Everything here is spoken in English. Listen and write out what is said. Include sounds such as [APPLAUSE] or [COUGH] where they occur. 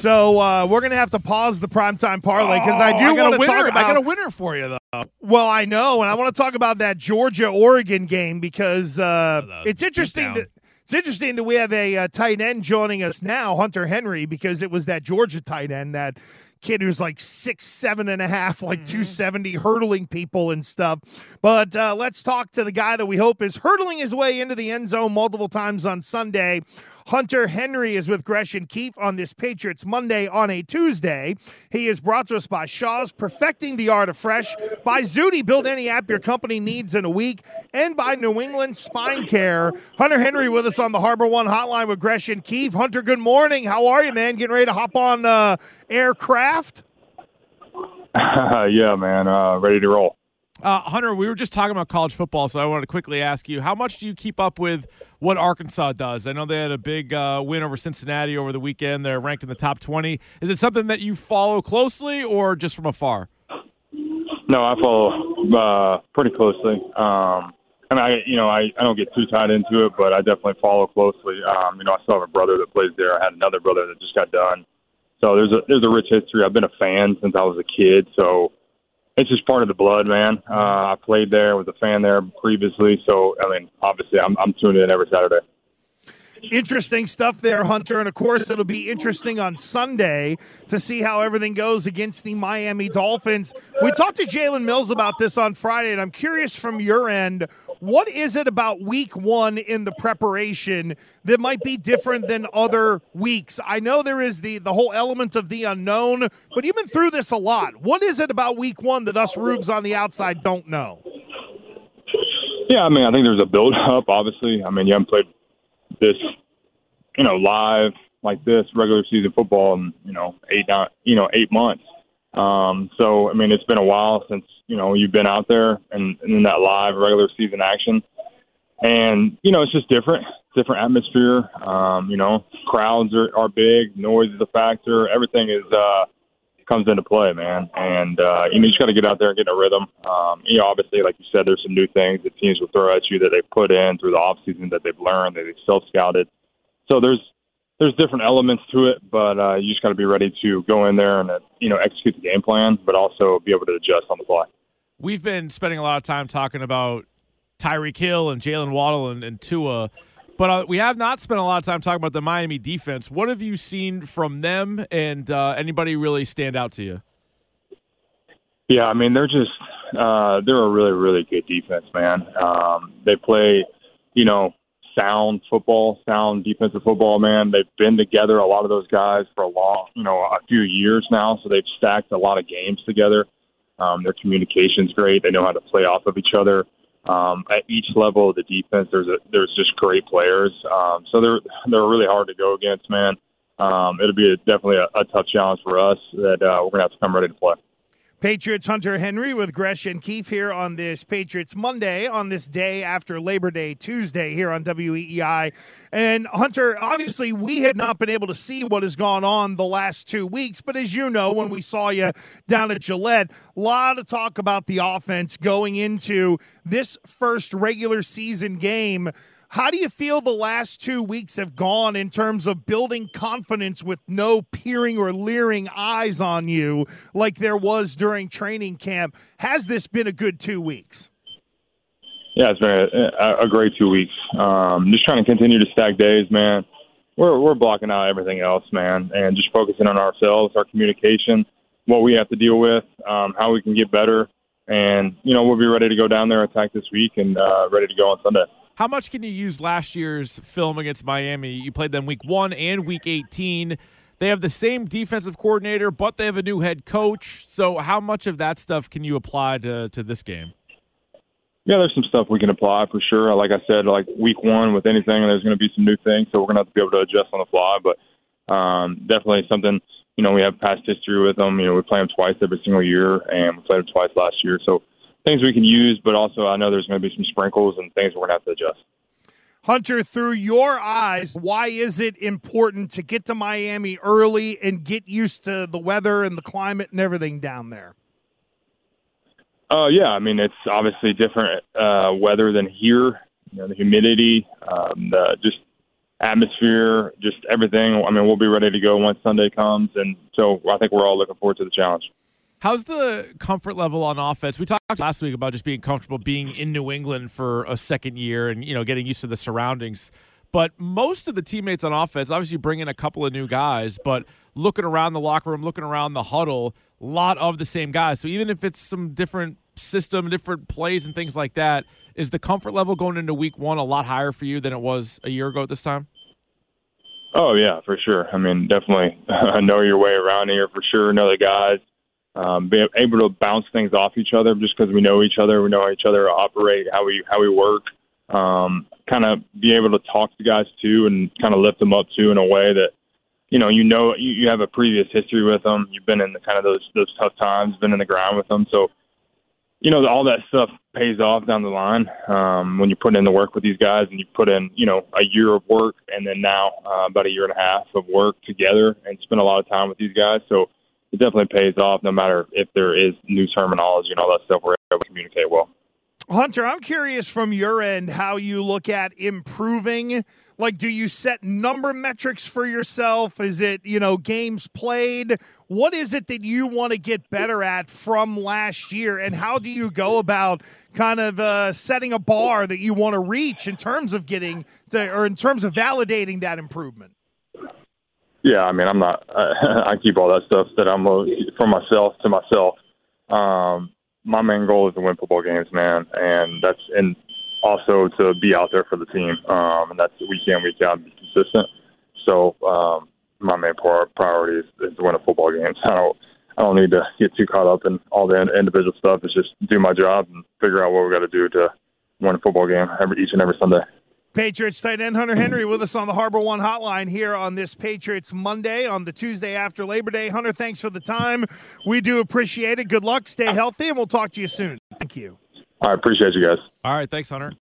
So uh, we're gonna have to pause the primetime parlay because I Oh, do a want to talk about. I got a winner for you though. Well, I know, and I want to talk about that Georgia Oregon game because uh, the it's interesting that it's interesting that we have a uh, tight end joining us now, Hunter Henry, because it was that Georgia tight end that kid who's like six, seven and a half, like two seventy, hurdling people and stuff. But uh, let's talk to the guy that we hope is hurdling his way into the end zone multiple times on Sunday. Hunter Henry is with Gresh and Keefe on this Patriots Monday on a Tuesday. He is brought to us by Shaw's Perfecting the Art of Fresh, by Zudy, build any app your company needs in a week, and by New England Spine Care. Hunter Henry with us on the Harbor One Hotline with Gresh and Keefe. Hunter, good morning. How are you, man? Getting ready to hop on uh, aircraft? [LAUGHS] yeah, man, uh, ready to roll. Uh, Hunter, we were just talking about college football, so I wanted to quickly ask you: How much do you keep up with what Arkansas does? I know they had a big uh, win over Cincinnati over the weekend. They're ranked in the top twenty. Is it something that you follow closely, or just from afar? No, I follow uh, pretty closely. Um, I mean, I you know, I, I don't get too tied into it, but I definitely follow closely. Um, you know, I still have a brother that plays there. I had another brother that just got done. So there's a there's a rich history. I've been a fan since I was a kid, so it's just part of the blood, man. Uh, I played there, was a fan there previously, so I mean, obviously, I'm I'm tuned in every Saturday. Interesting stuff there, Hunter. And of course, it'll be interesting on Sunday to see how everything goes against the Miami Dolphins. We talked to Jalen Mills about this on Friday, and I'm curious from your end, what is it about week one in the preparation that might be different than other weeks? I know there is the, the whole element of the unknown, but you've been through this a lot. What is it about week one that us rubes on the outside don't know? Yeah, I mean, I think there's a build up. Obviously, I mean, you haven't played this, you know, live like this regular season football in you know eight nine, you know eight months. Um, so I mean, it's been a while since you know you've been out there and, and in that live regular season action, and you know it's just different, different atmosphere. Um, you know, crowds are, are big, noise is a factor, everything is uh, comes into play, man. And uh, you know, you just got to get out there and get in a rhythm. Um, you know, obviously, like you said, there's some new things that teams will throw at you that they put in through the off season that they've learned, that they've self scouted. So there's there's different elements to it, but uh, you just got to be ready to go in there and uh, you know execute the game plan, but also be able to adjust on the fly. We've been spending a lot of time talking about Tyreek Hill and Jaylen Waddle and, and Tua, but uh, we have not spent a lot of time talking about the Miami defense. What have you seen from them, and uh, anybody really stand out to you? Yeah, I mean they're just uh, they're a really really good defense, man. Um, they play, you know, sound football, sound defensive football, man. They've been together a lot of those guys for a long, you know, a few years now, so they've stacked a lot of games together. Um, their communication's great. They know how to play off of each other. Um, at each level of the defense, there's a, there's just great players. Um, so they're they're really hard to go against, man. Um, it'll be a, definitely a, a tough challenge for us that uh, we're gonna have to come ready to play. Patriots Hunter Henry with Gresh and Keefe here on this Patriots Monday, on this day after Labor Day Tuesday here on WEEI. And Hunter, obviously, we had not been able to see what has gone on the last two weeks, but as you know, when we saw you down at Gillette, a lot of talk about the offense going into this first regular season game. How do you feel the last two weeks have gone in terms of building confidence with no peering or leering eyes on you like there was during training camp? Has this been a good two weeks? Yeah, it's been a, a great two weeks. Um, just trying to continue to stack days, man. We're we're blocking out everything else, man, and just focusing on ourselves, our communication, what we have to deal with, um, how we can get better, and you know we'll be ready to go down there, attack this week, and uh, ready to go on Sunday. How much can you use last year's film against Miami? You played them week one and week 18. They have the same defensive coordinator, but they have a new head coach. So, how much of that stuff can you apply to, to this game? Yeah, there's some stuff we can apply for sure. Like I said, like week one with anything, there's going to be some new things, so we're going to have to be able to adjust on the fly. But um, definitely something, you know, we have past history with them. You know, we play them twice every single year, and we played them twice last year. So things we can use, but also I know there's going to be some sprinkles and things we're going to have to adjust. Hunter, through your eyes, why is it important to get to Miami early and get used to the weather and the climate and everything down there? Uh, yeah, I mean it's obviously different uh, weather than here. You know, the humidity, um, the just atmosphere, just everything. I mean, we'll be ready to go once Sunday comes, and so I think we're all looking forward to the challenge. How's the comfort level on offense? We talked last week about just being comfortable being in New England for a second year and you know getting used to the surroundings. But most of the teammates on offense obviously bring in a couple of new guys, but looking around the locker room, looking around the huddle, a lot of the same guys. So even if it's some different system, different plays and things like that, is the comfort level going into week one a lot higher for you than it was a year ago at this time? Oh yeah, for sure. I mean, definitely [LAUGHS] I know your way around here for sure. Know the guys, um, be able to bounce things off each other just because we know each other. We know how each other operate, how we how we work. Um, kind of be able to talk to guys too, and kind of lift them up too in a way that you know you know you, you have a previous history with them. You've been in the kind of those those tough times, been in the ground with them, so you know, all that stuff pays off down the line um, when you put in the work with these guys and you put in, you know, a year of work and then now uh, about a year and a half of work together and spend a lot of time with these guys. So it definitely pays off no matter if there is new terminology and all that stuff. We're able to communicate well. Hunter, I'm curious from your end how you look at improving. Like, do you set number metrics for yourself? Is it, you know, games played? What is it that you want to get better at from last year? And how do you go about kind of uh, setting a bar that you want to reach in terms of getting to, or in terms of validating that improvement? Yeah, I mean, I'm not, I, [LAUGHS] I keep all that stuff that I'm for myself to myself. Um, my main goal is to win football games, man, and that's and also to be out there for the team, um, and that's week in week out, be consistent. So um, my main priority is, is to win a football game. So [LAUGHS] I don't I don't need to get too caught up in all the individual stuff. It's just do my job and figure out what we got to do to win a football game every each and every Sunday. Patriots tight end Hunter Henry with us on the Harbor One hotline here on this Patriots Monday on the Tuesday after Labor Day. Hunter, thanks for the time. We do appreciate it. Good luck. Stay uh, healthy, and we'll talk to you soon. Thank you. I appreciate you guys. All right. Thanks, Hunter.